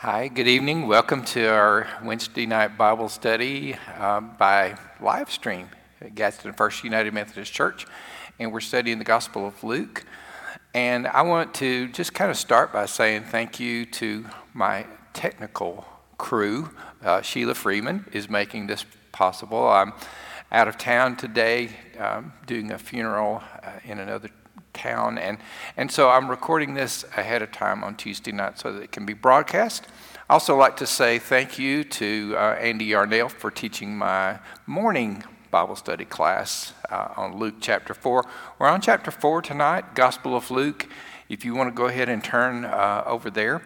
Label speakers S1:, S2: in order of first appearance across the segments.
S1: Hi, good evening. Welcome to our Wednesday night Bible study uh, by live stream at Gadsden First United Methodist Church. And we're studying the Gospel of Luke. And I want to just kind of start by saying thank you to my technical crew. Uh, Sheila Freeman is making this possible. I'm out of town today um, doing a funeral uh, in another town. And, and so I'm recording this ahead of time on Tuesday night so that it can be broadcast. I also like to say thank you to uh, Andy Yarnell for teaching my morning Bible study class uh, on Luke chapter 4. We're on chapter 4 tonight, Gospel of Luke. If you want to go ahead and turn uh, over there.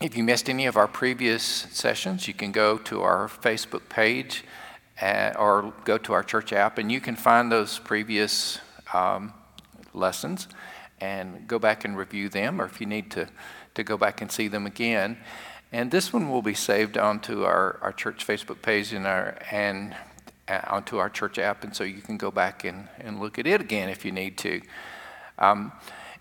S1: If you missed any of our previous sessions, you can go to our Facebook page uh, or go to our church app and you can find those previous um, lessons and go back and review them, or if you need to, to go back and see them again. And this one will be saved onto our, our church Facebook page and, our, and uh, onto our church app, and so you can go back and, and look at it again if you need to. Um,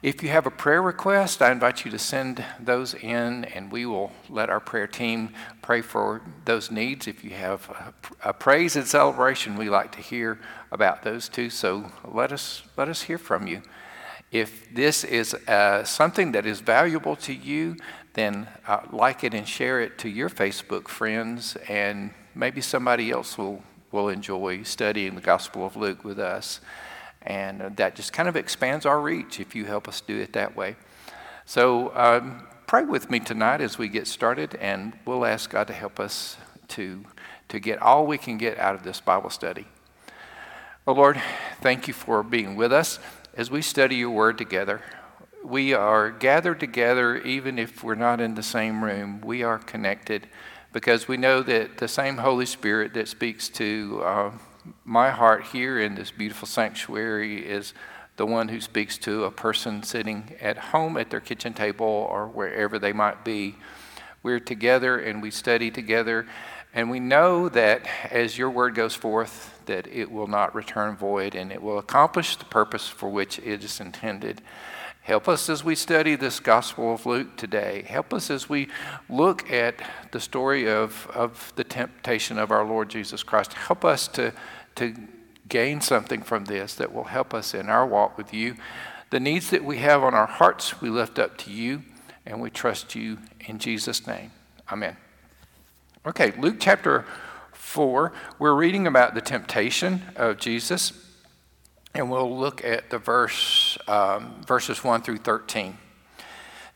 S1: if you have a prayer request, I invite you to send those in, and we will let our prayer team pray for those needs. If you have a, praise and celebration, we like to hear about those too. So let us let us hear from you. If this is uh, something that is valuable to you, then uh, like it and share it to your Facebook friends, and maybe somebody else will will enjoy studying the Gospel of Luke with us. And uh, that just kind of expands our reach if you help us do it that way. So um, pray with me tonight as we get started, and we'll ask God to help us to, to get all we can get out of this Bible study. Oh Lord, thank you for being with us as we study your word together. We are gathered together even if we're not in the same room. We are connected because we know that the same Holy Spirit that speaks to uh, my heart here in this beautiful sanctuary is the one who speaks to a person sitting at home at their kitchen table or wherever they might be. We're together and we study together, and we know that as your word goes forth, that it will not return void and it will accomplish the purpose for which it is intended. Help us as we study this Gospel of Luke today. Help us as we look at the story of, of the temptation of our Lord Jesus Christ. Help us to, to gain something from this that will help us in our walk with you. The needs that we have on our hearts, we lift up to you, and we trust you in Jesus' name. Amen. Okay, Luke chapter 4, we're reading about the temptation of Jesus. And we'll look at the verse, um, verses 1 through 13.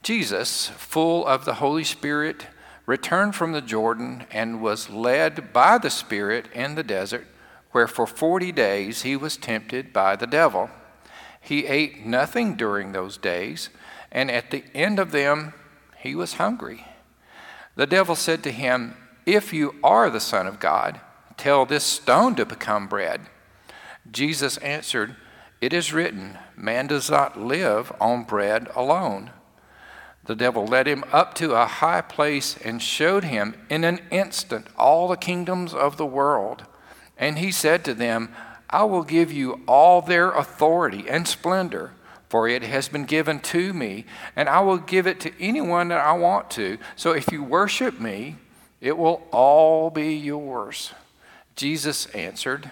S1: Jesus, full of the Holy Spirit, returned from the Jordan and was led by the Spirit in the desert, where for 40 days he was tempted by the devil. He ate nothing during those days, and at the end of them he was hungry. The devil said to him, If you are the Son of God, tell this stone to become bread. Jesus answered, It is written, Man does not live on bread alone. The devil led him up to a high place and showed him in an instant all the kingdoms of the world. And he said to them, I will give you all their authority and splendor, for it has been given to me, and I will give it to anyone that I want to. So if you worship me, it will all be yours. Jesus answered,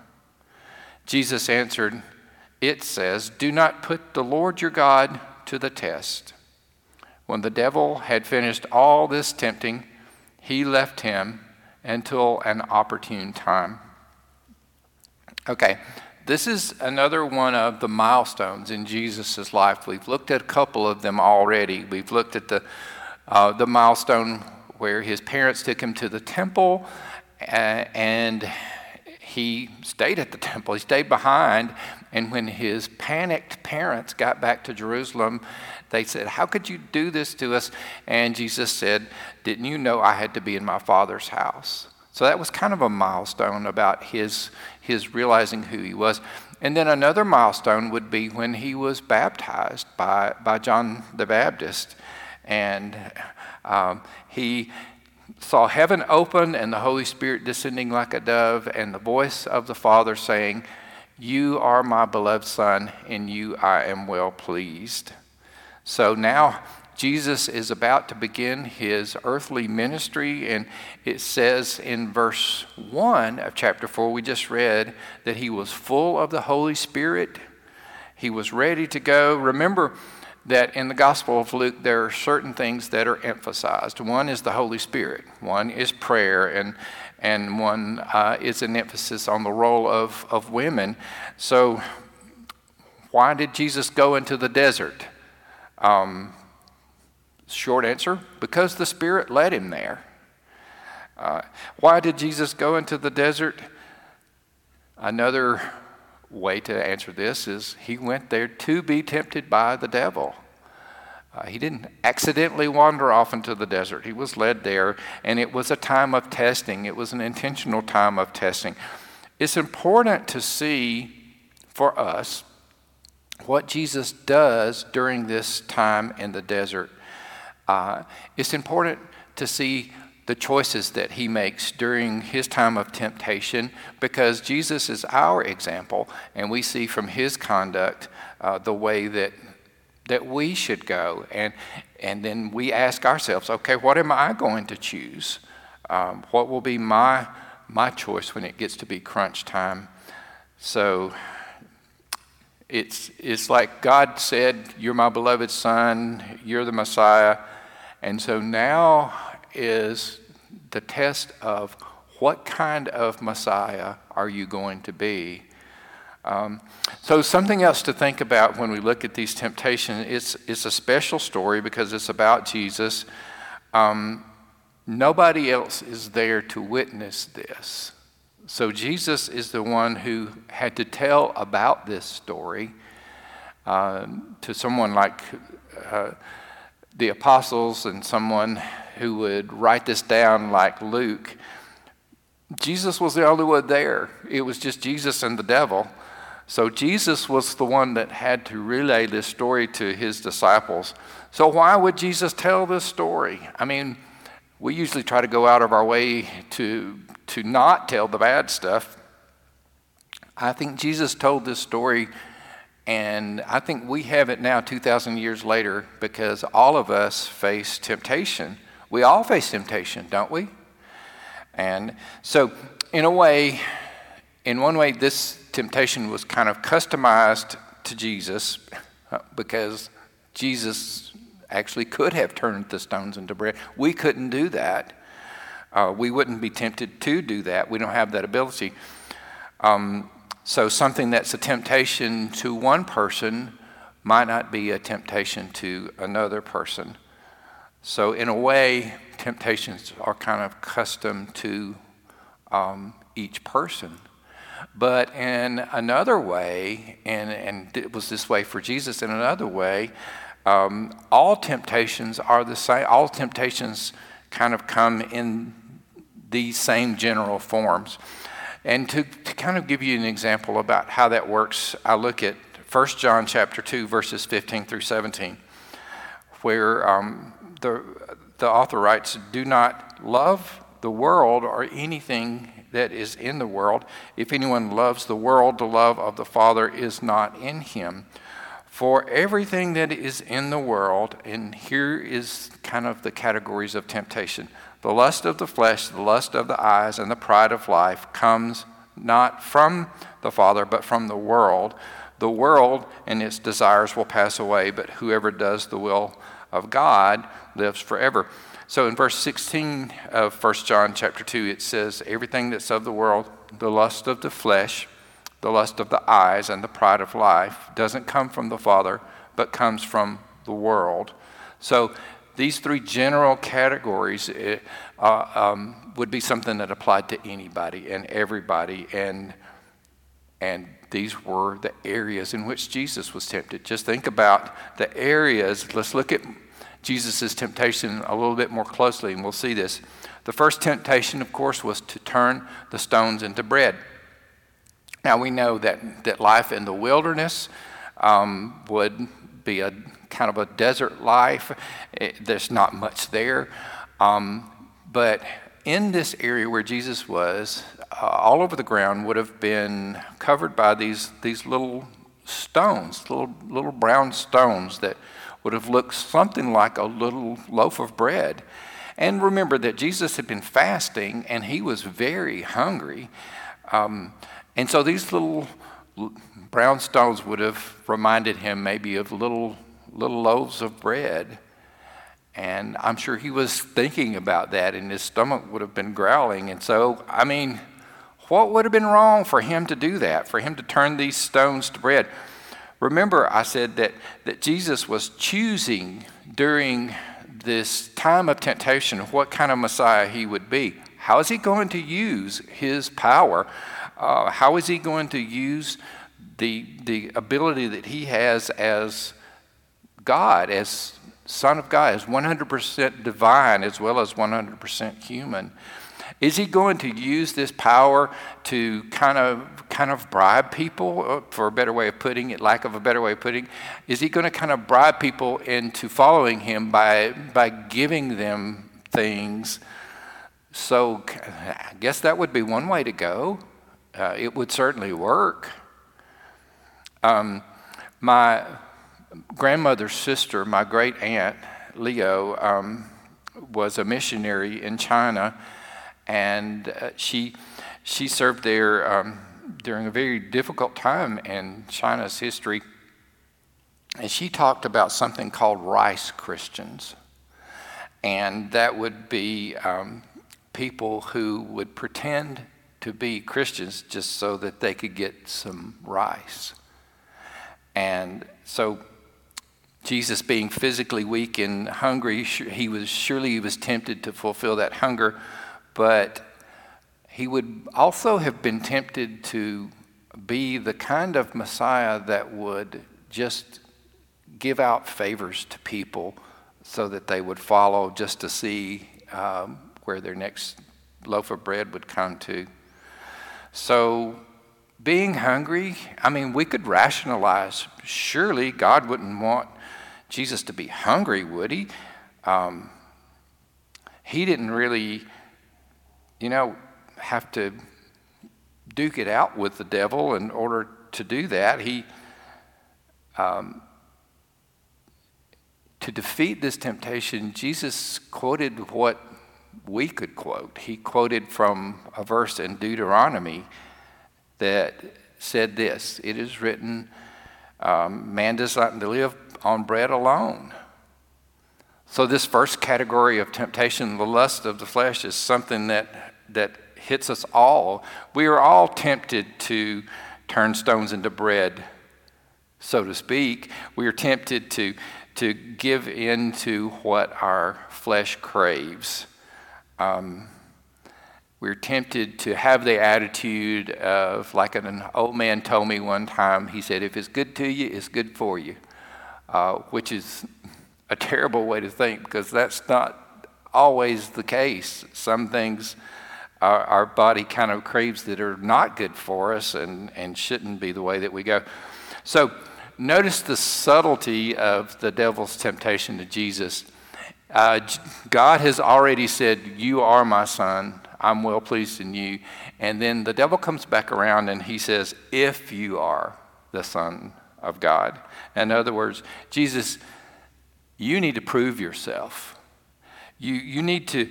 S1: Jesus answered, It says, Do not put the Lord your God to the test. When the devil had finished all this tempting, he left him until an opportune time. Okay, this is another one of the milestones in Jesus' life. We've looked at a couple of them already. We've looked at the, uh, the milestone where his parents took him to the temple uh, and he stayed at the temple, he stayed behind, And when his panicked parents got back to Jerusalem, they said, How could you do this to us? And Jesus said, Didn't you know I had to be in my Father's house? So that was kind of a milestone about his, his realizing who he was. And then another milestone would be when he was baptized by, by John the Baptist. And um, he saw heaven open and the Holy Spirit descending like a dove, and the voice of the Father saying, You are my beloved Son, in you I am well pleased. So now Jesus is about to begin his earthly ministry, and it says in verse 1 of chapter 4, we just read, that he was full of the Holy Spirit. He was ready to go. Remember that in the Gospel of Luke, there are certain things that are emphasized. One is the Holy Spirit, one is prayer, and, and one uh, is an emphasis on the role of, of women. So, why did Jesus go into the desert? Um, Short answer because the Spirit led him there. Uh, why did Jesus go into the desert? Another way to answer this is he went there to be tempted by the devil. Uh, he didn't accidentally wander off into the desert. He was led there, and it was a time of testing. It was an intentional time of testing. It's important to see for us what Jesus does during this time in the desert. Uh, it's important to see the choices that he makes during his time of temptation because Jesus is our example, and we see from his conduct uh, the way that, that we should go. And, and then we ask ourselves, okay, what am I going to choose? Um, what will be my, my choice when it gets to be crunch time? So it's, it's like God said, You're my beloved Son, you're the Messiah. And so now is the test of what kind of Messiah are you going to be? Um, so, something else to think about when we look at these temptations, it's, it's a special story because it's about Jesus. Um, nobody else is there to witness this. So Jesus is the one who had to tell about this story uh, to someone like uh, the apostles and someone who would write this down like Luke. Jesus was the only one there. It was just Jesus and the devil. So Jesus was the one that had to relay this story to his disciples. So why would Jesus tell this story? I mean, we usually try to go out of our way to to not tell the bad stuff. I think Jesus told this story, and I think we have it now 2,000 years later because all of us face temptation. We all face temptation, don't we? And so, in a way, in one way, this temptation was kind of customized to Jesus because Jesus actually could have turned the stones into bread. We couldn't do that. Uh, we wouldn't be tempted to do that. We don't have that ability. Um, so, something that's a temptation to one person might not be a temptation to another person. So, in a way, temptations are kind of custom to um, each person. But in another way, and, and it was this way for Jesus, in another way, um, all temptations are the same. All temptations kind of come in these same general forms. And to, to kind of give you an example about how that works, I look at 1 John chapter 2, verses 15 through 17, where um, the, the author writes, Do not love the world or anything that is in the world. If anyone loves the world, the love of the Father is not in him. For everything that is in the world, and here is kind of the categories of temptation the lust of the flesh, the lust of the eyes, and the pride of life comes not from the Father, but from the world. The world and its desires will pass away, but whoever does the will of God lives forever. So in verse 16 of 1 John chapter 2, it says, Everything that's of the world, the lust of the flesh, the lust of the eyes, and the pride of life, doesn't come from the Father, but comes from the world. So these three general categories eh, uh, um, would be something that applied to anybody and everybody. And, and these were the areas in which Jesus was tempted. Just think about the areas. Let's look at Jesus' temptation a little bit more closely, and we'll see this. The first temptation, of course, was to turn the stones into bread. Now, we know that, that life in the wilderness um, would be a kind of a desert life. It, there's not much there. Um, but in this area where Jesus was, uh, all over the ground would have been covered by these, these little stones, little, little brown stones that would have looked something like a little loaf of bread. And remember that Jesus had been fasting and he was very hungry. Um, and so these little brown stones would have reminded him maybe of little, little loaves of bread. And I'm sure he was thinking about that, and his stomach would have been growling. And so, I mean, what would have been wrong for him to do that, for him to turn these stones to bread? Remember, I said that, that Jesus was choosing during this time of temptation what kind of Messiah he would be. How is he going to use his power? Uh, how is he going to use the, the ability that he has as God, as Son of God, as 100% divine as well as 100% human? Is he going to use this power to kind of kind of bribe people, uh, for a better way of putting it, lack of a better way of putting? Is he going to kind of bribe people into following him by by giving them things? So I guess that would be one way to go. Uh, it would certainly work. Um, my grandmother's sister, my great aunt Leo, um, was a missionary in China and uh, she she served there um, during a very difficult time in China's history. And she talked about something called rice Christians, and that would be um, people who would pretend to be Christians just so that they could get some rice. And so Jesus being physically weak and hungry, he was surely he was tempted to fulfill that hunger but he would also have been tempted to be the kind of Messiah that would just give out favors to people so that they would follow just to see um, where their next loaf of bread would come to. So, being hungry, I mean, we could rationalize surely God wouldn't want Jesus to be hungry, would he? Um, he didn't really you know, have to duke it out with the devil in order to do that. He, um, to defeat this temptation, Jesus quoted what we could quote. He quoted from a verse in Deuteronomy that said this It is written, um, Man does not live on bread alone. So, this first category of temptation, the lust of the flesh, is something that that hits us all. We are all tempted to turn stones into bread, so to speak. We are tempted to, to give in to what our flesh craves. Um, we're tempted to have the attitude of, like an old man told me one time, he said, if it's good to you, it's good for you, uh, which is a terrible way to think because that's not always the case. Some things our, our body kind of craves that are not good for us and, and shouldn't be the way that we go. So notice the subtlety of the devil's temptation to Jesus. Uh, God has already said, You are my son. I'm well pleased in you. And then the devil comes back around and he says, If you are the son of God. In other words, Jesus, you need to prove yourself. You, you, need to,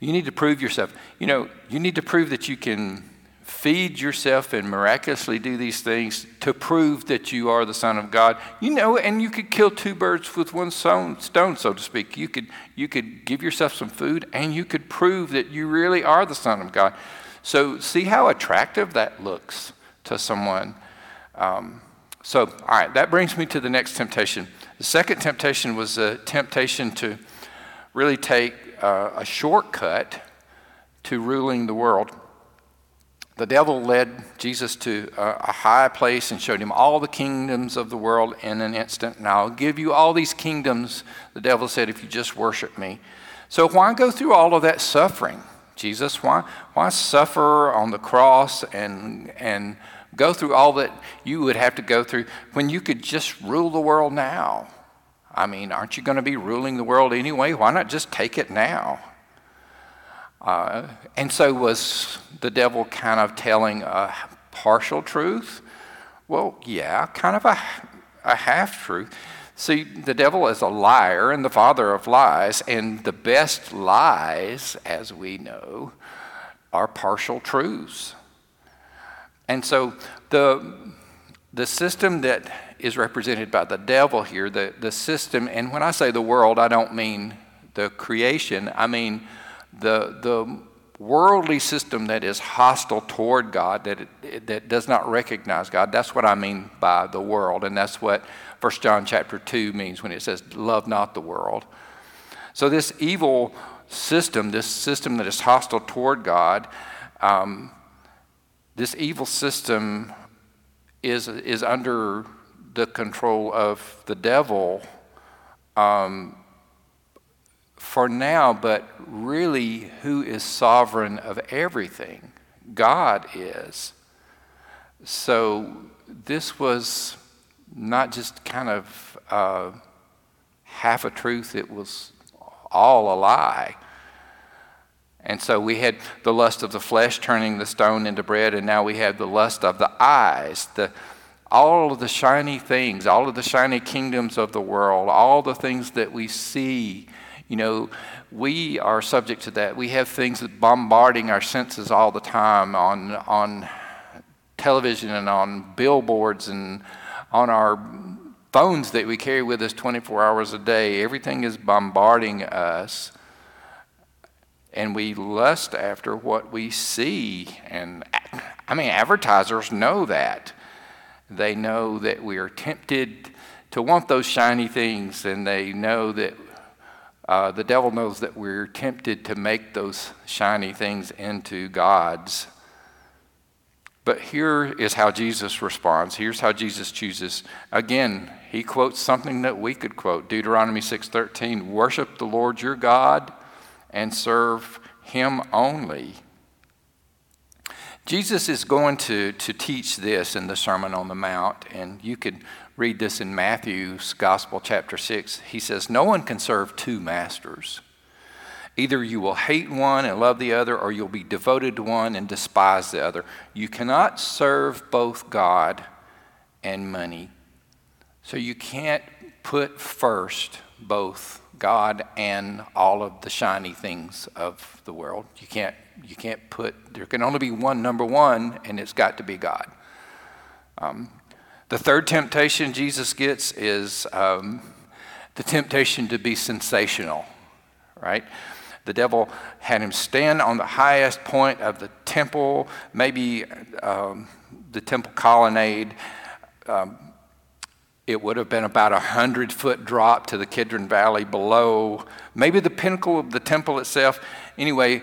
S1: you need to prove yourself. You know, you need to prove that you can feed yourself and miraculously do these things to prove that you are the Son of God. You know, and you could kill two birds with one stone, so to speak. You could, you could give yourself some food and you could prove that you really are the Son of God. So, see how attractive that looks to someone. Um, so, all right, that brings me to the next temptation. The second temptation was a temptation to really take uh, a shortcut to ruling the world. The devil led Jesus to a, high place and showed him all the kingdoms of the world in an instant. And I'll give you all these kingdoms, the devil said, if you just worship me. So why go through all of that suffering? Jesus, why, why suffer on the cross and, and go through all that you would have to go through when you could just rule the world now? I mean, aren't you going to be ruling the world anyway? Why not just take it now? Uh, and so, was the devil kind of telling a partial truth? Well, yeah, kind of a, a half truth. See, the devil is a liar and the father of lies, and the best lies, as we know, are partial truths. And so, the, the system that is represented by the devil here, the, the system, and when I say the world, I don't mean the creation, I mean the, the worldly system that is hostile toward God, that, it, that does not recognize God, that's what I mean by the world. And that's what 1 John chapter 2 means when it says, love not the world. So this evil system, this system that is hostile toward God, um, this evil system is, is under the control of the devil. Um, for now, but really, who is sovereign of everything? God is. So, this was not just kind of uh, half a truth, it was all a lie. And so we had the lust of the flesh turning the stone into bread, and now we have the lust of the eyes, the, all of the shiny things, all of the shiny kingdoms of the world, all the things that we see you know, we are subject to that. We have things that bombarding our senses all the time on, on television and on billboards and on our phones that we carry with us 24 hours a day. Everything is bombarding us. And we lust after what we see. And I mean, advertisers know that. They know that we are tempted to want those shiny things, and they know that uh, the devil knows that we're tempted to make those shiny things into gods. But here is how Jesus responds. Here's how Jesus chooses. Again, he quotes something that we could quote. Deuteronomy 6:13, "Worship the Lord your God and serve him only." Jesus is going to, to teach this in the Sermon on the Mount, and you could read this in Matthew's Gospel, chapter 6. He says, No one can serve two masters. Either you will hate one and love the other, or you'll be devoted to one and despise the other. You cannot serve both God and money. So you can't put first both God and all of the shiny things of the world. You can't, you can't put, there can only be one number one, and it's got to be God. Um, the third temptation Jesus gets is um, the temptation to be sensational, right? The devil had him stand on the highest point of the temple, maybe um, the temple colonnade. Um, it would have been about a hundred foot drop to the Kidron Valley below, maybe the pinnacle of the temple itself. Anyway,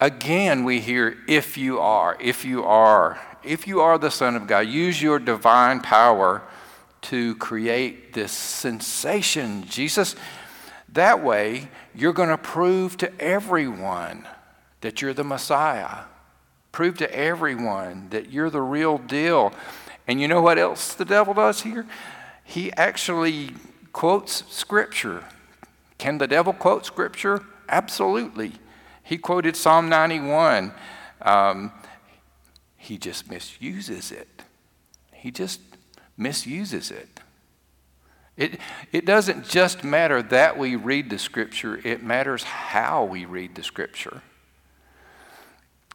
S1: again, we hear, if you are, if you are, if you are the Son of God, use your divine power to create this sensation, Jesus. That way, you're going to prove to everyone that you're the Messiah. Prove to everyone that you're the real deal. And you know what else the devil does here? He actually quotes Scripture. Can the devil quote Scripture? Absolutely. He quoted Psalm 91. Um, he just misuses it. He just misuses it. It, it doesn't just matter that we read the scripture, it matters how we read the scripture.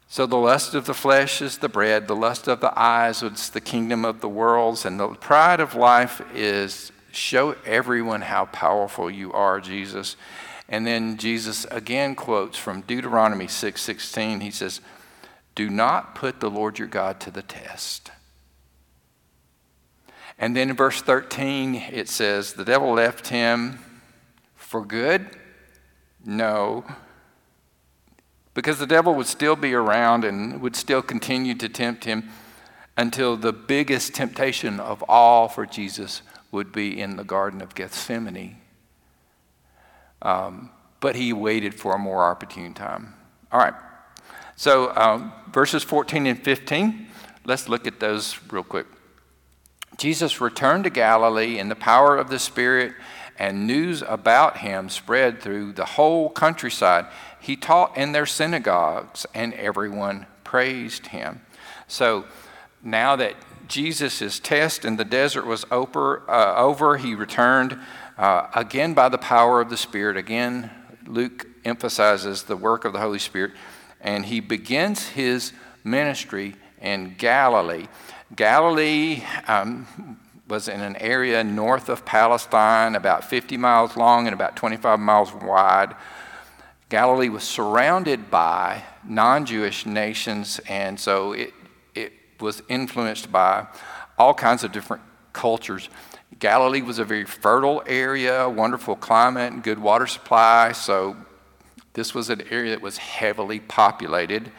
S1: So, the lust of the flesh is the bread, the lust of the eyes is the kingdom of the worlds, and the pride of life is show everyone how powerful you are, Jesus. And then Jesus again quotes from Deuteronomy 6:16. 6, he says, do not put the Lord your God to the test. And then in verse 13, it says, The devil left him for good? No, because the devil would still be around and would still continue to tempt him until the biggest temptation of all for Jesus would be in the Garden of Gethsemane. Um, but he waited for a more opportune time. All right. So, um, verses 14 and 15, let's look at those real quick. Jesus returned to Galilee in the power of the Spirit, and news about him spread through the whole countryside. He taught in their synagogues, and everyone praised him. So, now that Jesus' test in the desert was over, uh, over he returned uh, again by the power of the Spirit. Again, Luke emphasizes the work of the Holy Spirit, and he begins his ministry in Galilee. Galilee um, was in an area north of Palestine, about 50 miles long and about 25 miles wide. Galilee was surrounded by non Jewish nations, and so it, it was influenced by all kinds of different cultures. Galilee was a very fertile area, wonderful climate, and good water supply. So, this was an area that was heavily populated.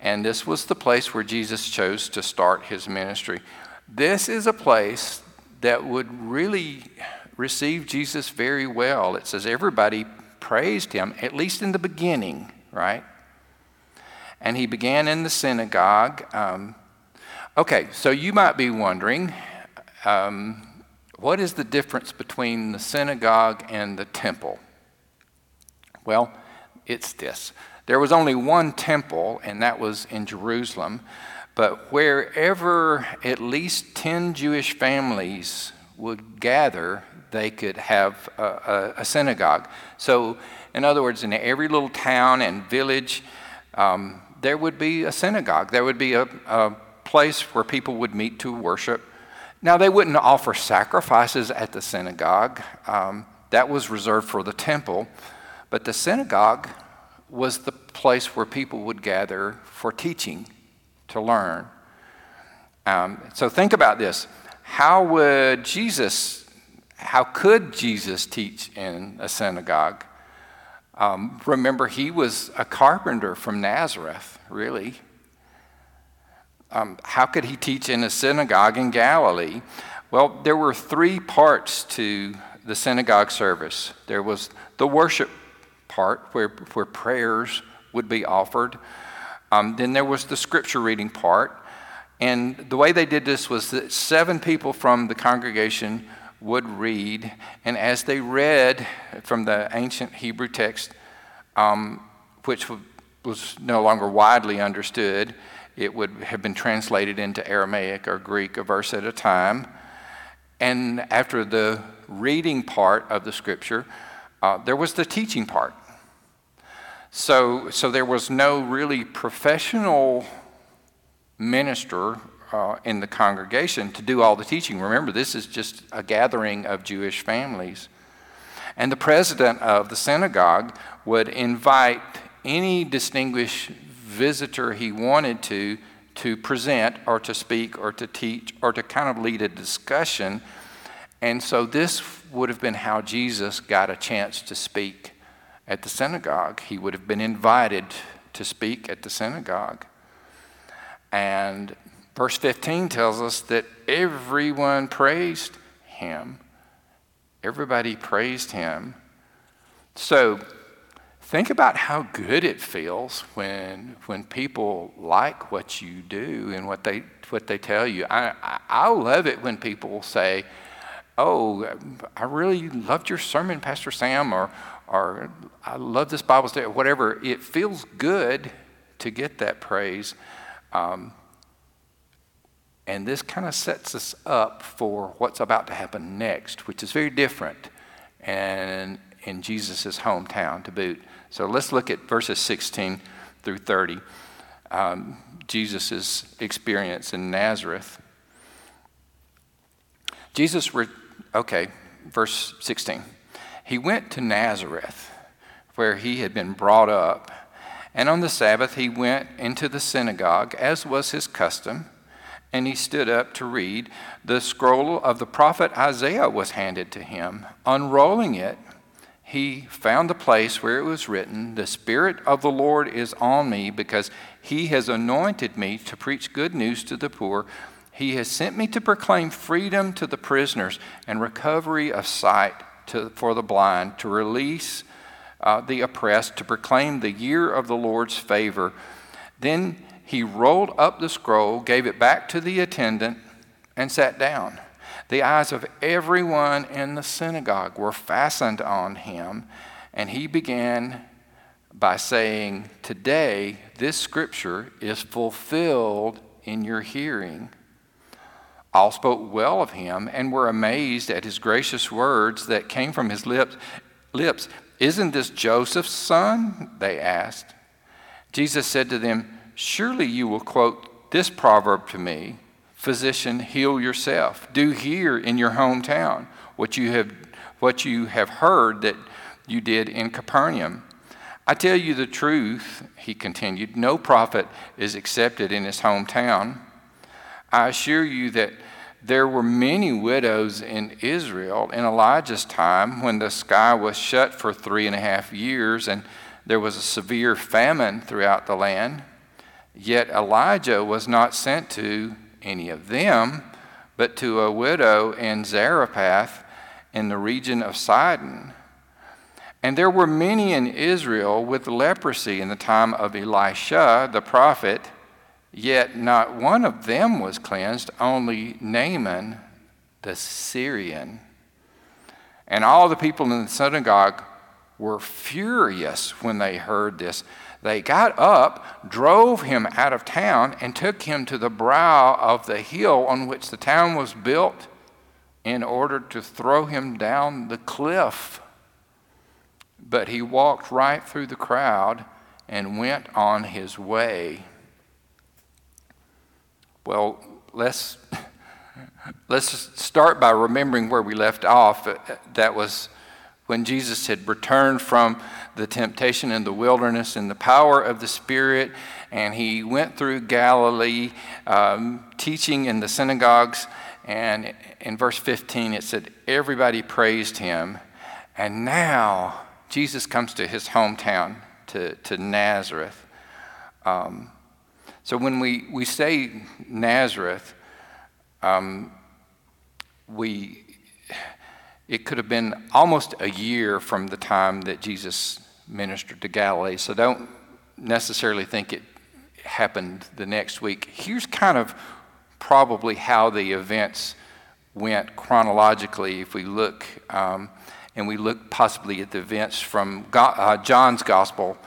S1: And this was the place where Jesus chose to start his ministry. This is a place that would really receive Jesus very well. It says everybody praised him, at least in the beginning, right? And he began in the synagogue. Um, okay, so you might be wondering um, what is the difference between the synagogue and the temple? Well, it's this. There was only one temple, and that was in Jerusalem. But wherever at least 10 Jewish families would gather, they could have a, a, a synagogue. So, in other words, in every little town and village, um, there would be a synagogue. There would be a, a place where people would meet to worship. Now, they wouldn't offer sacrifices at the synagogue, um, that was reserved for the temple. But the synagogue was the place where people would gather for teaching, to learn. Um, so think about this. How would Jesus, how could Jesus teach in a synagogue? Um, remember, he was a carpenter from Nazareth, really. Um, how could he teach in a synagogue in Galilee? Well, there were three parts to the synagogue service there was the worship part, where, where prayers would be offered, um, then there was the scripture reading part. And the way they did this was that seven people from the congregation would read, and as they read from the ancient Hebrew text, um, which was no longer widely understood, it would have been translated into Aramaic or Greek a verse at a time. And after the reading part of the scripture, uh, there was the teaching part. So, so there was no really professional minister uh, in the congregation to do all the teaching. Remember, this is just a gathering of Jewish families. And the president of the synagogue would invite any distinguished visitor he wanted to to present or to speak or to teach or to kind of lead a discussion. And so this would have been how Jesus got a chance to speak at the synagogue. He would have been invited to speak at the synagogue. And verse 15 tells us that everyone praised him. Everybody praised him. So think about how good it feels when, when people like what you do and what they, what they tell you. I, I, I love it when people say, Oh, I really loved your sermon, Pastor Sam, or, or I love this Bible study, whatever. It feels good to get that praise. Um, and this kind of sets us up for what's about to happen next, which is very different and in Jesus' hometown to boot. So let's look at verses 16 through 30. Um, Jesus' experience in Nazareth. Jesus, re- okay, verse 16. He went to Nazareth, where he had been brought up, and on the Sabbath he went into the synagogue, as was his custom, and he stood up to read. The scroll of the prophet Isaiah was handed to him. Unrolling it, he found the place where it was written, The Spirit of the Lord is on me because he has anointed me to preach good news to the poor. He has sent me to proclaim freedom to the prisoners and recovery of sight to, for the blind, to release uh, the oppressed, to proclaim the year of the Lord's favor. Then he rolled up the scroll, gave it back to the attendant, and sat down. The eyes of everyone in the synagogue were fastened on him, and he began by saying, Today this scripture is fulfilled in your hearing. All spoke well of him and were amazed at his gracious words that came from his lips. lips. Isn't this Joseph's son? They asked. Jesus said to them, Surely you will quote this proverb to me Physician, heal yourself. Do here in your hometown what you have, what you have heard that you did in Capernaum. I tell you the truth, he continued, no prophet is accepted in his hometown. I assure you that there were many widows in Israel in Elijah's time when the sky was shut for three and a half years and there was a severe famine throughout the land. Yet Elijah was not sent to any of them, but to a widow in Zarephath in the region of Sidon. And there were many in Israel with leprosy in the time of Elisha the prophet, yet not one of them was cleansed, only Naaman the Syrian. And all the people in the synagogue were furious when they heard this. They got up, drove him out of town, and took him to the brow of the hill on which the town was built in order to throw him down the cliff. But he walked right through the crowd and went on his way. Well, let's, let's start by remembering where we left off. That was when Jesus had returned from the temptation in the wilderness and the power of the Spirit, and he went through Galilee um, teaching in the synagogues. And in verse 15, it said, Everybody praised him. And now Jesus comes to his hometown, to, to Nazareth. Um, so when we, we say Nazareth, um, we it could have been almost a year from the time that Jesus ministered to Galilee. So don't necessarily think it happened the next week. Here's kind of probably how the events went chronologically if we look um, and we look possibly at the events from God, uh, John's gospel.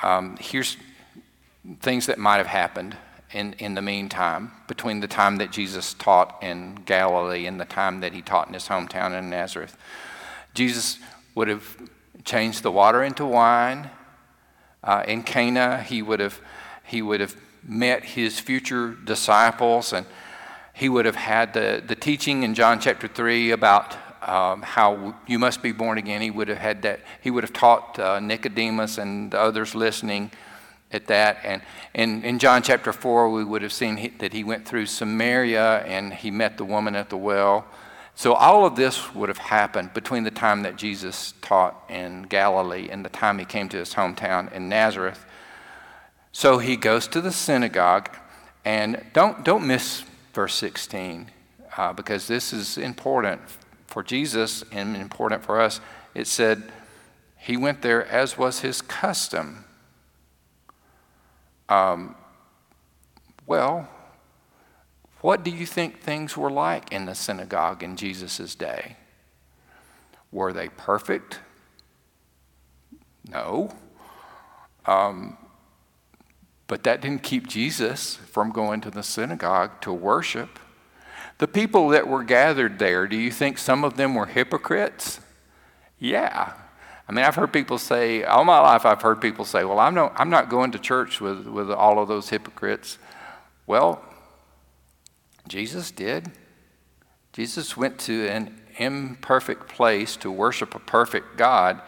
S1: Um, here's things that might have happened in, in the meantime, between the time that Jesus taught in Galilee and the time that he taught in his hometown in Nazareth. Jesus would have changed the water into wine. Uh, in Cana, he would have he would have met his future disciples, and he would have had the, the teaching in John chapter three about um, how you must be born again. He would have had that. He would have taught uh, Nicodemus and the others listening at that. And in, in John chapter 4, we would have seen he, that he went through Samaria and he met the woman at the well. So all of this would have happened between the time that Jesus taught in Galilee and the time he came to his hometown in Nazareth. So he goes to the synagogue, and don't, don't miss verse 16 uh, because this is important for Jesus and important for us. It said, He went there as was his custom. Um, well, what do you think things were like in the synagogue in Jesus' day? Were they perfect? No. Um, but that didn't keep Jesus from going to the synagogue to worship. The people that were gathered there, do you think some of them were hypocrites? Yeah, I mean, I've heard people say, all my life, I've heard people say, well, I'm, no, I'm not going to church with, with all of those hypocrites. Well, Jesus did. Jesus went to an imperfect place to worship a perfect God.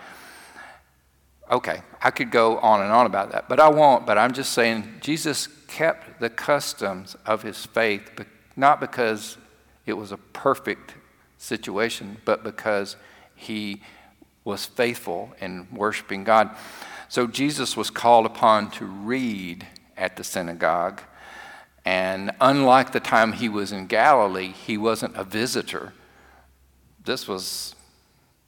S1: Okay, I could go on and on about that, but I won't. But I'm just saying, Jesus kept the customs of his faith, not because it was a perfect situation, but because he was faithful in worshiping God. So Jesus was called upon to read at the synagogue. And unlike the time he was in Galilee, he wasn't a visitor. This was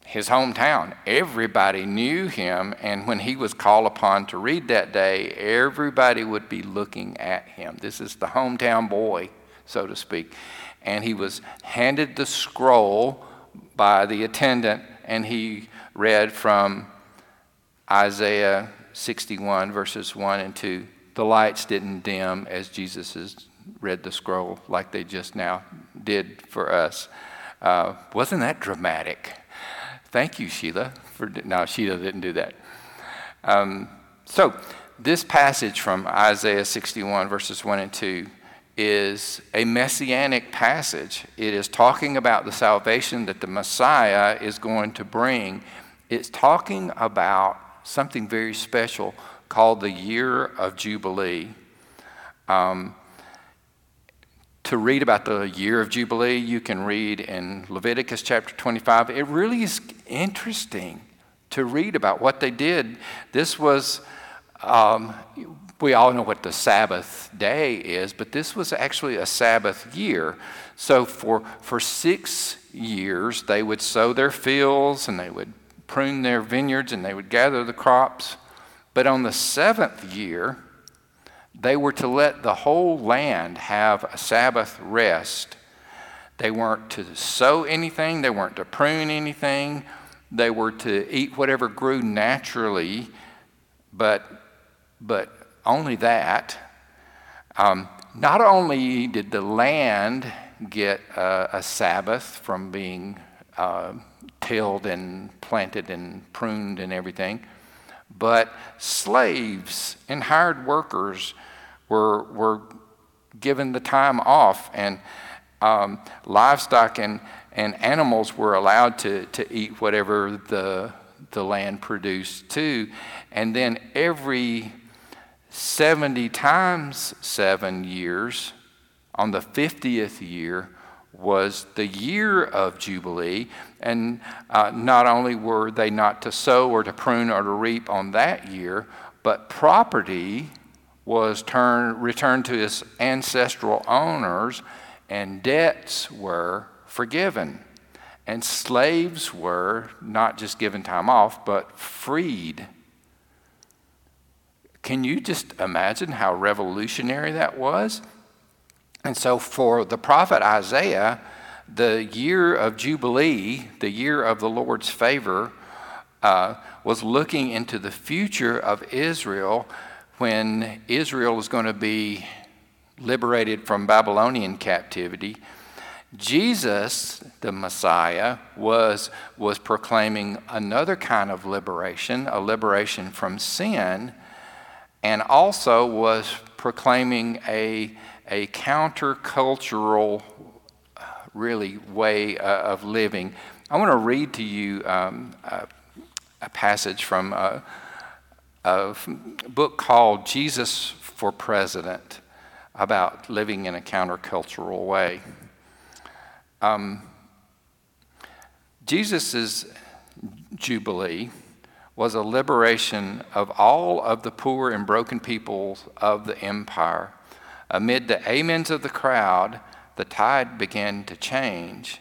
S1: his hometown. Everybody knew him, and when he was called upon to read that day, everybody would be looking at him. This is the hometown boy, so to speak. And he was handed the scroll by the attendant, and he read from Isaiah 61, verses 1 and 2. The lights didn't dim as Jesus read the scroll like they just now did for us. Uh, wasn't that dramatic? Thank you, Sheila. For, no, Sheila didn't do that. Um, so, this passage from Isaiah 61, verses 1 and 2, is a messianic passage. It is talking about the salvation that the Messiah is going to bring. It's talking about something very special called the year of Jubilee. Um, to read about the year of Jubilee, you can read in Leviticus chapter 25. It really is interesting to read about what they did. This was, um, we all know what the Sabbath day is, but this was actually a Sabbath year. So for, for six years, they would sow their fields and they would prune their vineyards and they would gather the crops. But on the seventh year, they were to let the whole land have a Sabbath rest. They weren't to sow anything, they weren't to prune anything, they were to eat whatever grew naturally, but, but only that. Um, not only did the land get a, a Sabbath from being uh, tilled and planted and pruned and everything, but slaves and hired workers were, were given the time off, and um, livestock and, and animals were allowed to, to eat whatever the, the land produced too. And then every 70 times seven years, on the 50th year, was the year of Jubilee. And uh, not only were they not to sow or to prune or to reap on that year, but property was turned, returned to its ancestral owners, and debts were forgiven. And slaves were not just given time off, but freed. Can you just imagine how revolutionary that was? And so, for the prophet Isaiah, the year of Jubilee, the year of the Lord's favor, uh, was looking into the future of Israel when Israel is going to be liberated from Babylonian captivity. Jesus, the Messiah, was, was proclaiming another kind of liberation, a liberation from sin, and also was proclaiming a a countercultural, really, way uh, of living. I want to read to you um, a, a, passage from a, a book called Jesus for President about living in a countercultural way. Um, Jesus' Jubilee was a liberation of all of the poor and broken peoples of the empire Amid the amens of the crowd, the tide began to change.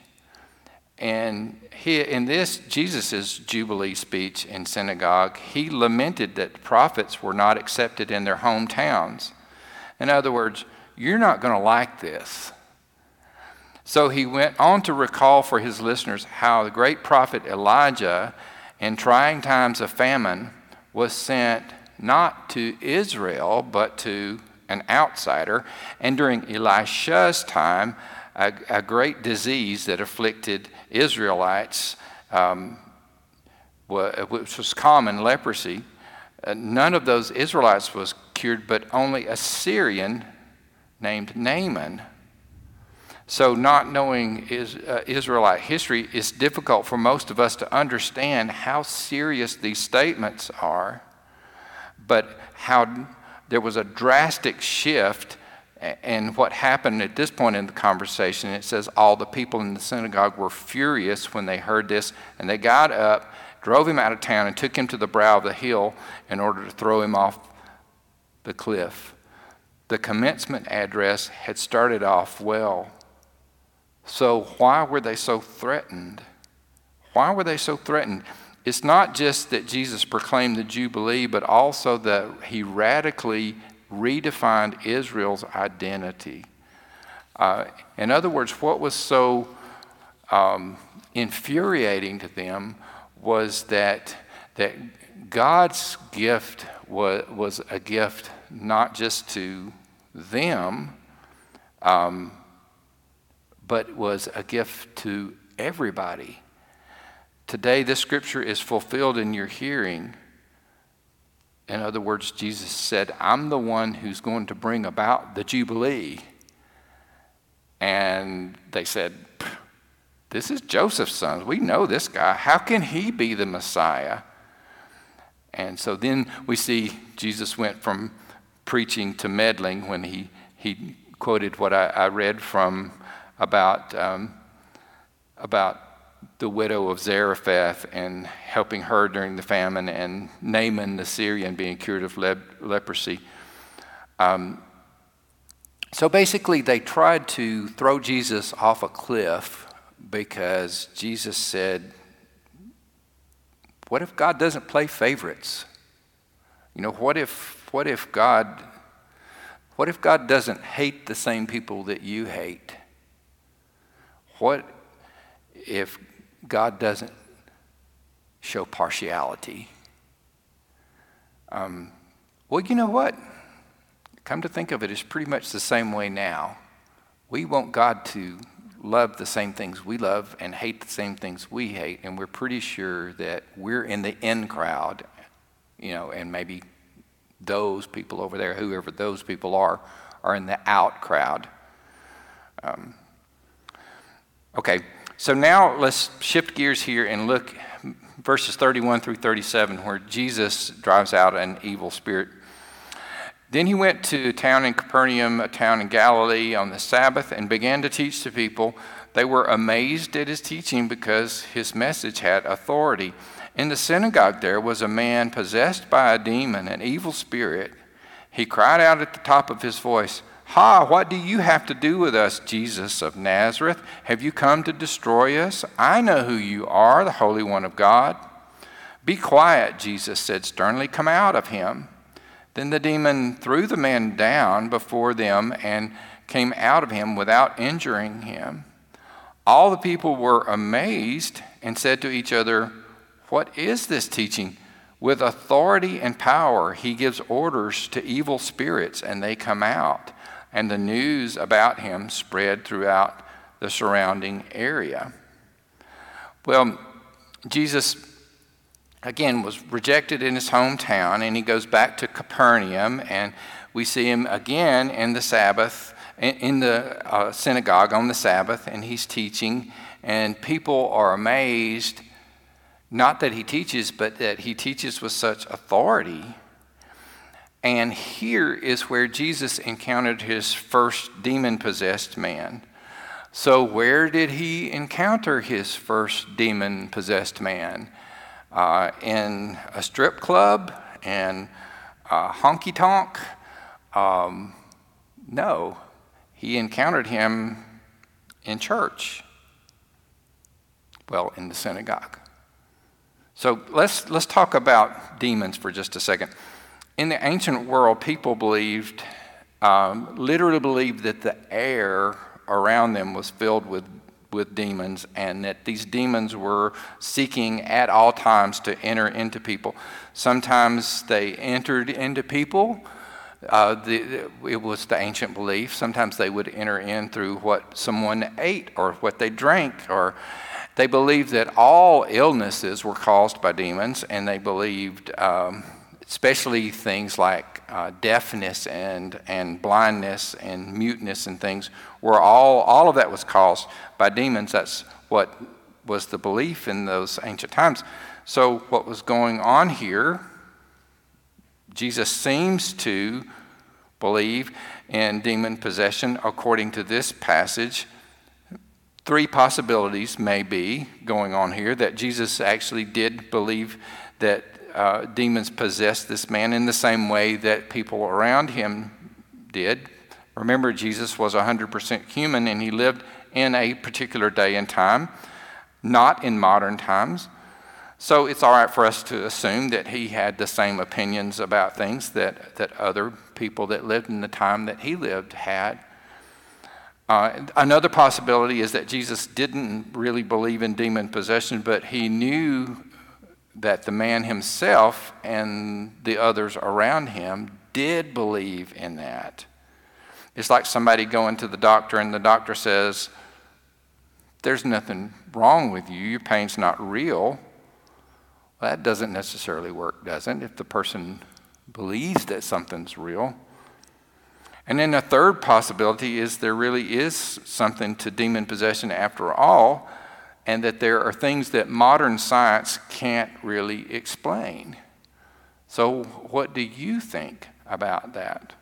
S1: And here in this, Jesus' Jubilee speech in synagogue, he lamented that prophets were not accepted in their hometowns. In other words, you're not going to like this. So he went on to recall for his listeners how the great prophet Elijah, in trying times of famine, was sent not to Israel, but to an outsider. And during Elisha's time, a, a great disease that afflicted Israelites, um, which was common, leprosy, uh, none of those Israelites was cured, but only a Syrian named Naaman. So, not knowing is, uh, Israelite history, it's difficult for most of us to understand how serious these statements are, but how there was a drastic shift and what happened at this point in the conversation, it says all the people in the synagogue were furious when they heard this, and they got up drove him out of town, and took him to the brow of the hill in order to throw him off the cliff. The commencement address had started off well. So, why were they so threatened? Why were they so threatened? It's not just that Jesus proclaimed the Jubilee, but also that he radically redefined Israel's identity. Uh, in other words, what was so um, infuriating to them was that, that God's gift was, was a gift not just to them, um, but was a gift to everybody. Today, this scripture is fulfilled in your hearing. In other words, Jesus said, I'm the one who's going to bring about the Jubilee. And they said, This is Joseph's son. We know this guy. How can he be the Messiah? And so then we see Jesus went from preaching to meddling when he, he quoted what I, I read from about, um, about the widow of Zarephath and helping her during the famine, and Naaman the Syrian being cured of le- leprosy. Um, so basically, they tried to throw Jesus off a cliff because Jesus said, What if God doesn't play favorites? You know, what if, what if God what if God doesn't hate the same people that you hate? What if God doesn't show partiality? Um, well, you know what? Come to think of it, it's pretty much the same way now. We want God to love the same things we love and hate the same things we hate, and we're pretty sure that we're in the in crowd, you know, and maybe those people over there, whoever those people are, are in the out crowd. Um, okay, so now let's shift gears here and look verses 31 through 37, where Jesus drives out an evil spirit. Then he went to a town in Capernaum, a town in Galilee, on the Sabbath and began to teach the people. They were amazed at his teaching because his message had authority. In the synagogue there was a man possessed by a demon, an evil spirit. He cried out at the top of his voice, Ha, what do you have to do with us, Jesus of Nazareth? Have you come to destroy us? I know who you are, the Holy One of God. Be quiet, Jesus said sternly. Come out of him. Then the demon threw the man down before them and came out of him without injuring him. All the people were amazed and said to each other, What is this teaching? With authority and power, he gives orders to evil spirits, and they come out. And the news about him spread throughout the surrounding area. Well, Jesus again, was rejected in his hometown, and he goes back to Capernaum, and we see him again in the Sabbath, in the uh, synagogue on the Sabbath, and he's teaching, and people are amazed, not that he teaches, but that he teaches with such authority. And here is where Jesus encountered his first demon possessed man. So, where did he encounter his first demon possessed man? uh, in a strip club and a honky tonk. Um, no, he encountered him in church. Well, in the synagogue. So let's, let's talk about demons for just a second. In the ancient world, people believed, um, literally believed that the air around them was filled with with demons and that these demons were seeking at all times to enter into people. Sometimes they entered into people. Uh, the, it was the ancient belief. Sometimes they would enter in through what someone ate or what they drank, or they believed that all illnesses were caused by demons, and they believed, um, especially things like uh, deafness and, and blindness and muteness and things, were all, all of that was caused by demons. That's what was the belief in those ancient times. So, what was going on here, Jesus seems to believe in demon possession according to this passage three possibilities may be going on here that Jesus actually did believe that uh, demons possessed this man in the same way that people around him did. Remember, Jesus was 100% human and he lived in a particular day and time, not in modern times. So it's all right for us to assume that he had the same opinions about things that, that other people that lived in the time that he lived had. Uh, another possibility is that Jesus didn't really believe in demon possession, but he knew that the man himself and the others around him did believe in that. It's like somebody going to the doctor and the doctor says, There's nothing wrong with you, your pain's not real. Well, that doesn't necessarily work, does it? If the person believes that something's real. And then a third possibility is there really is something to demon possession after all, and that there are things that modern science can't really explain. So, what do you think about that?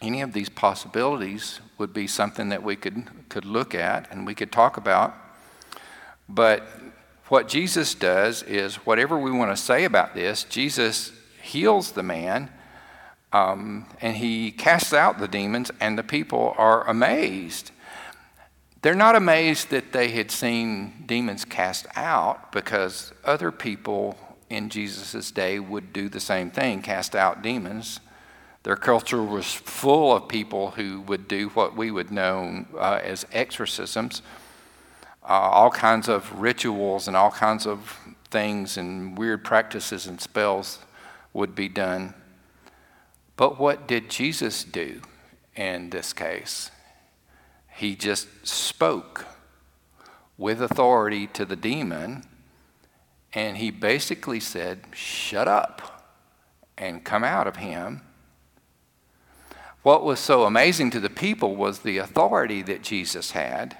S1: Any of these possibilities would be something that we could, could look at and we could talk about. But what Jesus does is, whatever we want to say about this, Jesus heals the man um, and he casts out the demons, and the people are amazed. They're not amazed that they had seen demons cast out because other people in Jesus' day would do the same thing cast out demons. Their culture was full of people who would do what we would know uh, as exorcisms, uh, all kinds of rituals and all kinds of things and weird practices and spells would be done. But what did Jesus do in this case? He just spoke with authority to the demon, and he basically said, Shut up and come out of him. What was so amazing to the people was the authority that Jesus had.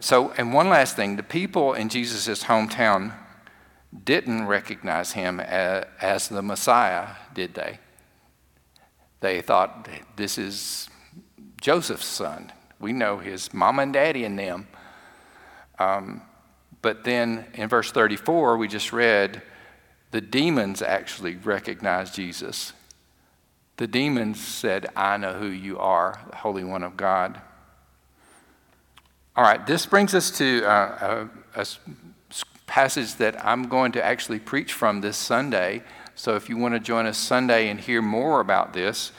S1: So, and one last thing the people in Jesus' hometown didn't recognize him as, the Messiah, did they? They thought, this is Joseph's son. We know his mom and daddy and them. Um, but then in verse 34, we just read, the demons actually recognized Jesus. The demons said, I know who you are, the Holy One of God. All right, this brings us to uh, a, a passage that I'm going to actually preach from this Sunday. So if you want to join us Sunday and hear more about this,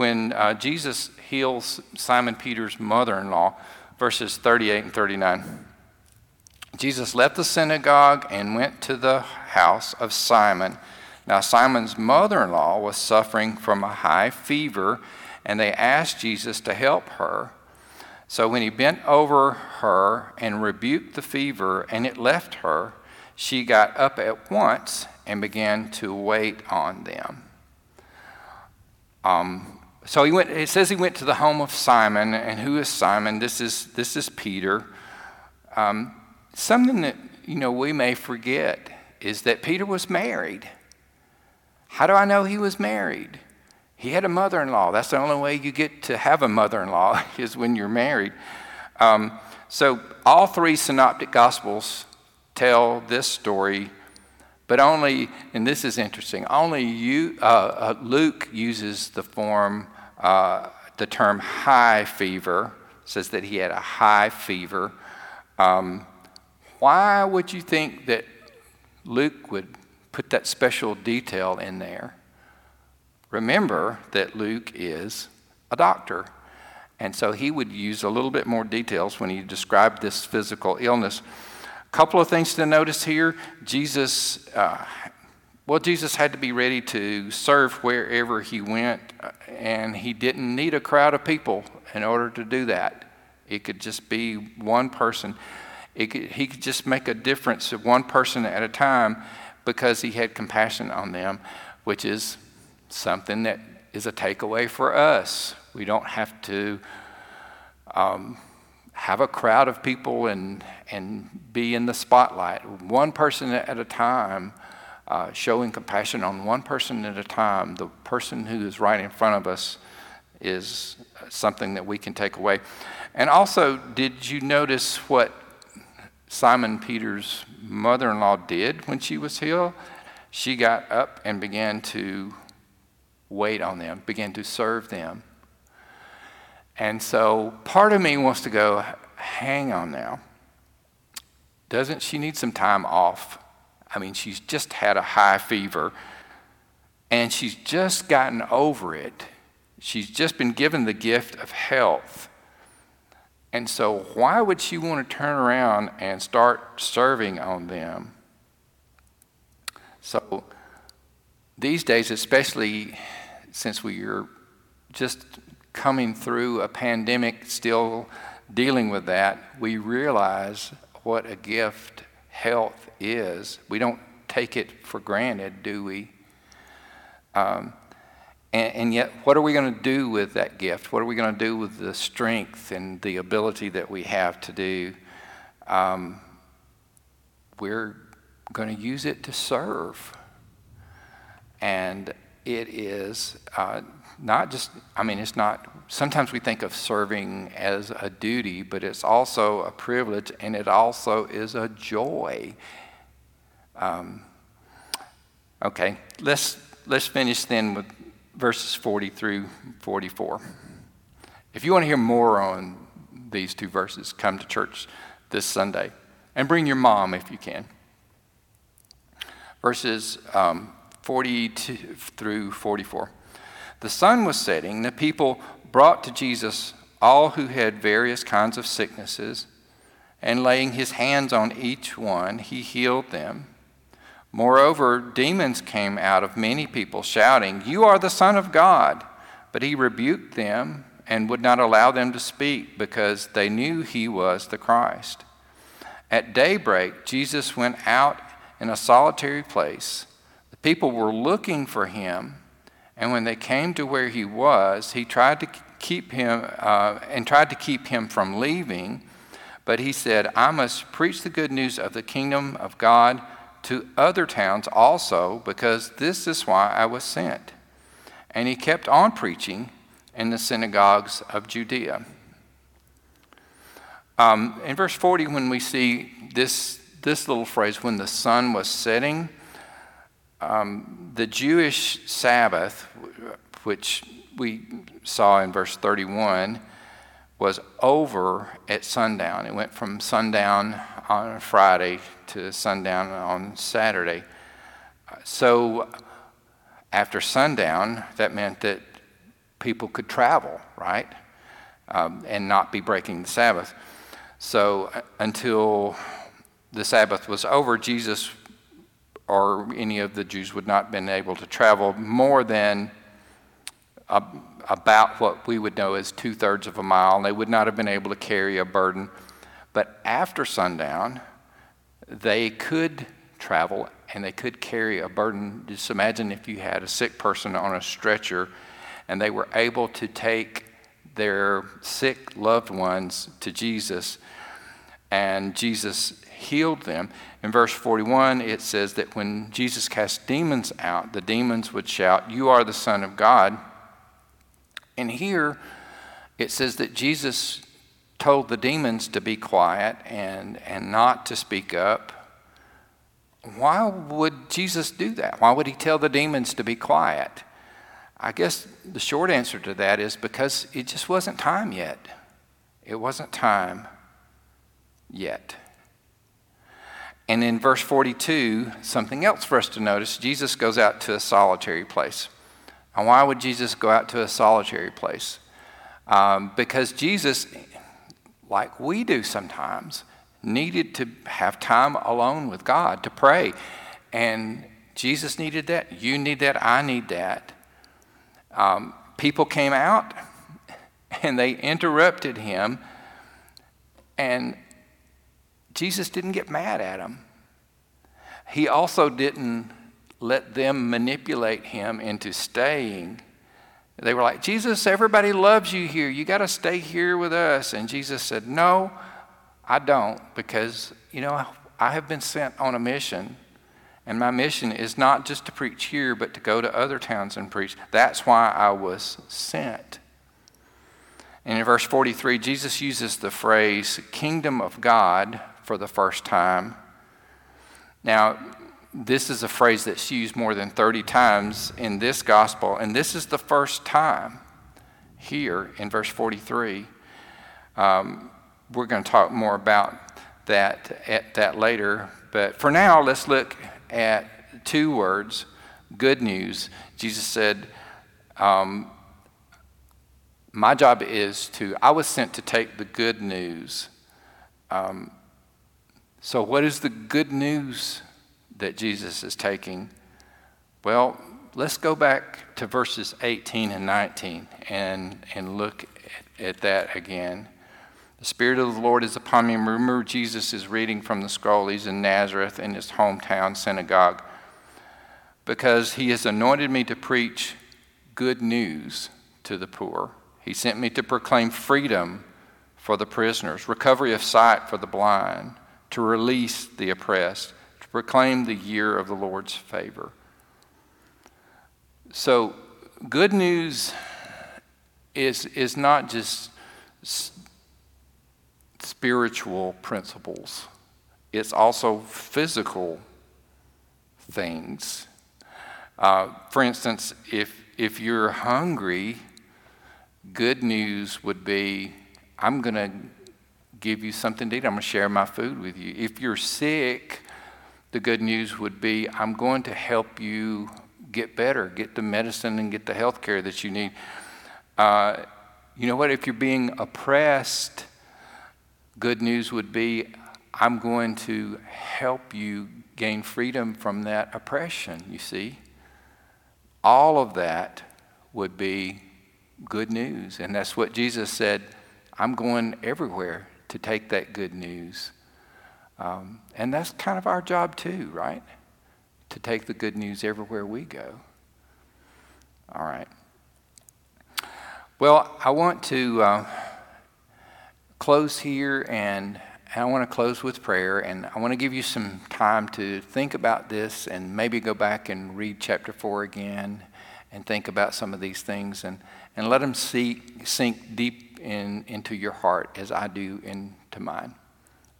S1: when uh, Jesus heals Simon Peter's mother in law, verses 38 and 39. Jesus left the synagogue and went to the house of Simon. Now, Simon's mother in law was suffering from a high fever, and they asked Jesus to help her. So when he bent over her and rebuked the fever, and it left her, she got up at once and began to wait on them. Um, so he went, it says he went to the home of Simon, and who is Simon? This is, this is Peter. Um, something that you know we may forget is that Peter was married. How do I know he was married? He had a mother in law. That's the only way you get to have a mother in law, is when you're married. Um, so, all three synoptic gospels tell this story, but only, and this is interesting, only you, uh, uh, Luke uses the form, uh, the term high fever, says that he had a high fever. Um, why would you think that Luke would put that special detail in there? Remember that Luke is a doctor. And so he would use a little bit more details when he described this physical illness. A couple of things to notice here. Jesus, uh, well, Jesus had to be ready to serve wherever he went, and he didn't need a crowd of people in order to do that. It could just be one person. Could, he could just make a difference of one person at a time because he had compassion on them, which is something that is a takeaway for us. We don't have to um, have a crowd of people and, and be in the spotlight. One person at a time, uh, showing compassion on one person at a time. The person who is right in front of us is something that we can take away. And also, did you notice what Simon Peter's mother in law did when she was healed? She got up and began to wait on them, began to serve them. And so part of me wants to go, hang on now. Doesn't she need some time off? I mean, she's just had a high fever and she's just gotten over it. She's just been given the gift of health. And so, why would she want to turn around and start serving on them? So, these days, especially since we are just coming through a pandemic, still dealing with that, we realize what a gift health is. We don't take it for granted, do we? Um, and, and, yet, what are we going to do with that gift? What are we going to do with the strength and the ability that we have to do? Um, we're going to use it to serve. And it is uh, not just, I mean, it's not, sometimes we think of serving as a duty, but it's also a privilege and it also is a joy. Um, okay, let's, let's finish then with verses 40 through 44. If you want to hear more on these two verses, come to church this Sunday and bring your mom if you can. Verses um, 42 through 44. The sun was setting. The people brought to Jesus all who had various kinds of sicknesses, and laying his hands on each one, he healed them. Moreover, demons came out of many people, shouting, You are the Son of God. But he rebuked them and would not allow them to speak because they knew he was the Christ. At daybreak, Jesus went out in a solitary place. The people were looking for him, and when they came to where he was, he tried to keep him uh, and tried to keep him from leaving. But he said, I must preach the good news of the kingdom of God to other towns also, because this is why I was sent. And he kept on preaching in the synagogues of Judea. Um, in verse 40, when we see this, this little phrase, when the sun was setting, um, the Jewish Sabbath, which we saw in verse 31, was over at sundown. It went from sundown on Friday to sundown on Saturday. So after sundown, that meant that people could travel, right? Um, and not be breaking the Sabbath. So uh, until the Sabbath was over, Jesus or any of the Jews would not have been able to travel more than uh, about what we would know as two thirds of a mile. They would not have been able to carry a burden. But after sundown, they could travel and they could carry a burden. Just imagine if you had a sick person on a stretcher and they were able to take their sick loved ones to Jesus and Jesus healed them. In verse 41, it says that when Jesus cast demons out, the demons would shout, You are the Son of God. And here it says that Jesus told the demons to be quiet and, and not to speak up. Why would Jesus do that? Why would he tell the demons to be quiet? I guess the short answer to that is because it just wasn't time yet. It wasn't time yet. And in verse 42, something else for us to notice Jesus goes out to a solitary place. And why would Jesus go out to a solitary place? Um, because Jesus, like we do sometimes, needed to have time alone with God to pray. And Jesus needed that. You need that. I need that. Um, people came out and they interrupted him. And Jesus didn't get mad at them. He also didn't let them manipulate him into staying. They were like, Jesus, everybody loves you here. You got to stay here with us. And Jesus said, No, I don't, because, you know, I have been sent on a mission. And my mission is not just to preach here, but to go to other towns and preach. That's why I was sent. And in verse 43, Jesus uses the phrase kingdom of God for the first time. Now, this is a phrase that's used more than 30 times in this gospel, and this is the first time here in verse 43. Um, we're going to talk more about that at that later, but for now, let's look at two words good news. Jesus said, um, My job is to, I was sent to take the good news. Um, so, what is the good news that Jesus is taking? Well, let's go back to verses 18 and 19 and, and look at, at that again. The Spirit of the Lord is upon me. Remember, Jesus is reading from the scroll. He's in Nazareth in his hometown synagogue because he has anointed me to preach good news to the poor. He sent me to proclaim freedom for the prisoners, recovery of sight for the blind, to release the oppressed, to proclaim the year of the Lord's favor. So, good news is, is not just spiritual principles, it's also physical things. Uh, for instance, if, if you're hungry, good news would be I'm going to give you something to eat. I'm going to share my food with you. If you're sick, the good news would be I'm going to help you get better, get the medicine and get the health care that you need. Uh, you know what? If you're being oppressed, good news would be I'm going to help you gain freedom from that oppression, you see. All of that would be good news. And that's what Jesus said I'm going everywhere to take that good news. Um, and that's kind of our job too, right? To take the good news everywhere we go. All right. Well, I want to uh, close here and I want to close with prayer, and I want to give you some time to think about this and maybe go back and read chapter 4 again and think about some of these things and, and let them see, sink deep in, into your heart as I do into mine.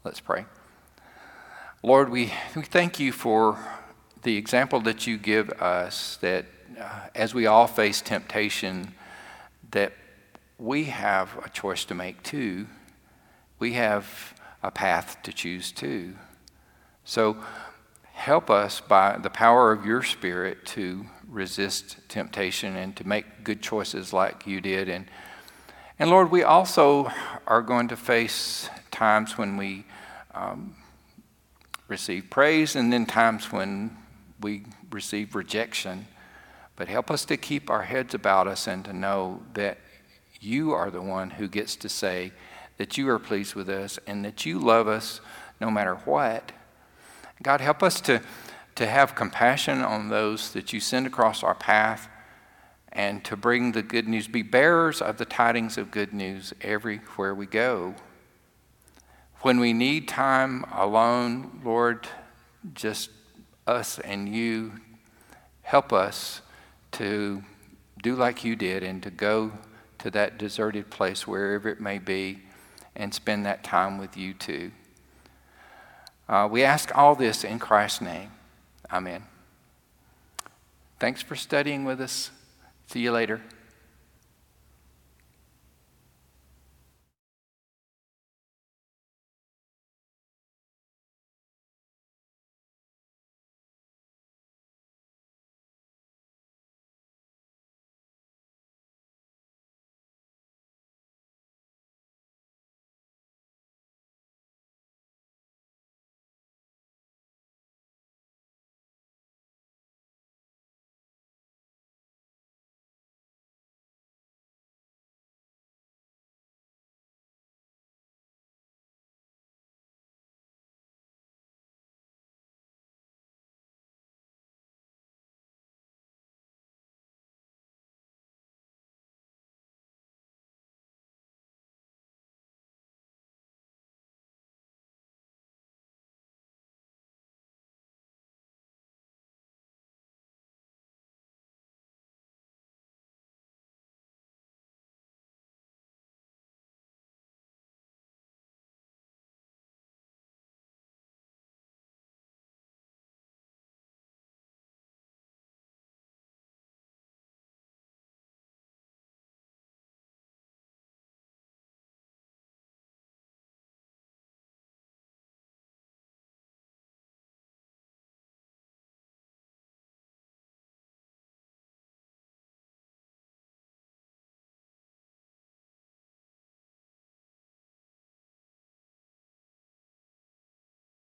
S1: Let's pray. Lord, we, we thank you for the example that you give us that uh, as we all face temptation, that we have a choice to make too. We have a path to choose too. So help us by the power of your Spirit to resist temptation and to make good choices like you did. And, and Lord, we also are going to face times when we um, receive praise and then times when we receive rejection. But help us to keep our heads about us and to know that you are the one who gets to say, that you are pleased with us and that you love us no matter what. God, help us to, to have compassion on those that you send across our path and to bring the good news, be bearers of the tidings of good news everywhere we go. When we need time alone, Lord, just us and you, help us to do like you did and to go to that deserted place, wherever it may be, and spend that time with you too. Uh, we ask all this in Christ's name. Amen. Thanks for studying with us. See you later.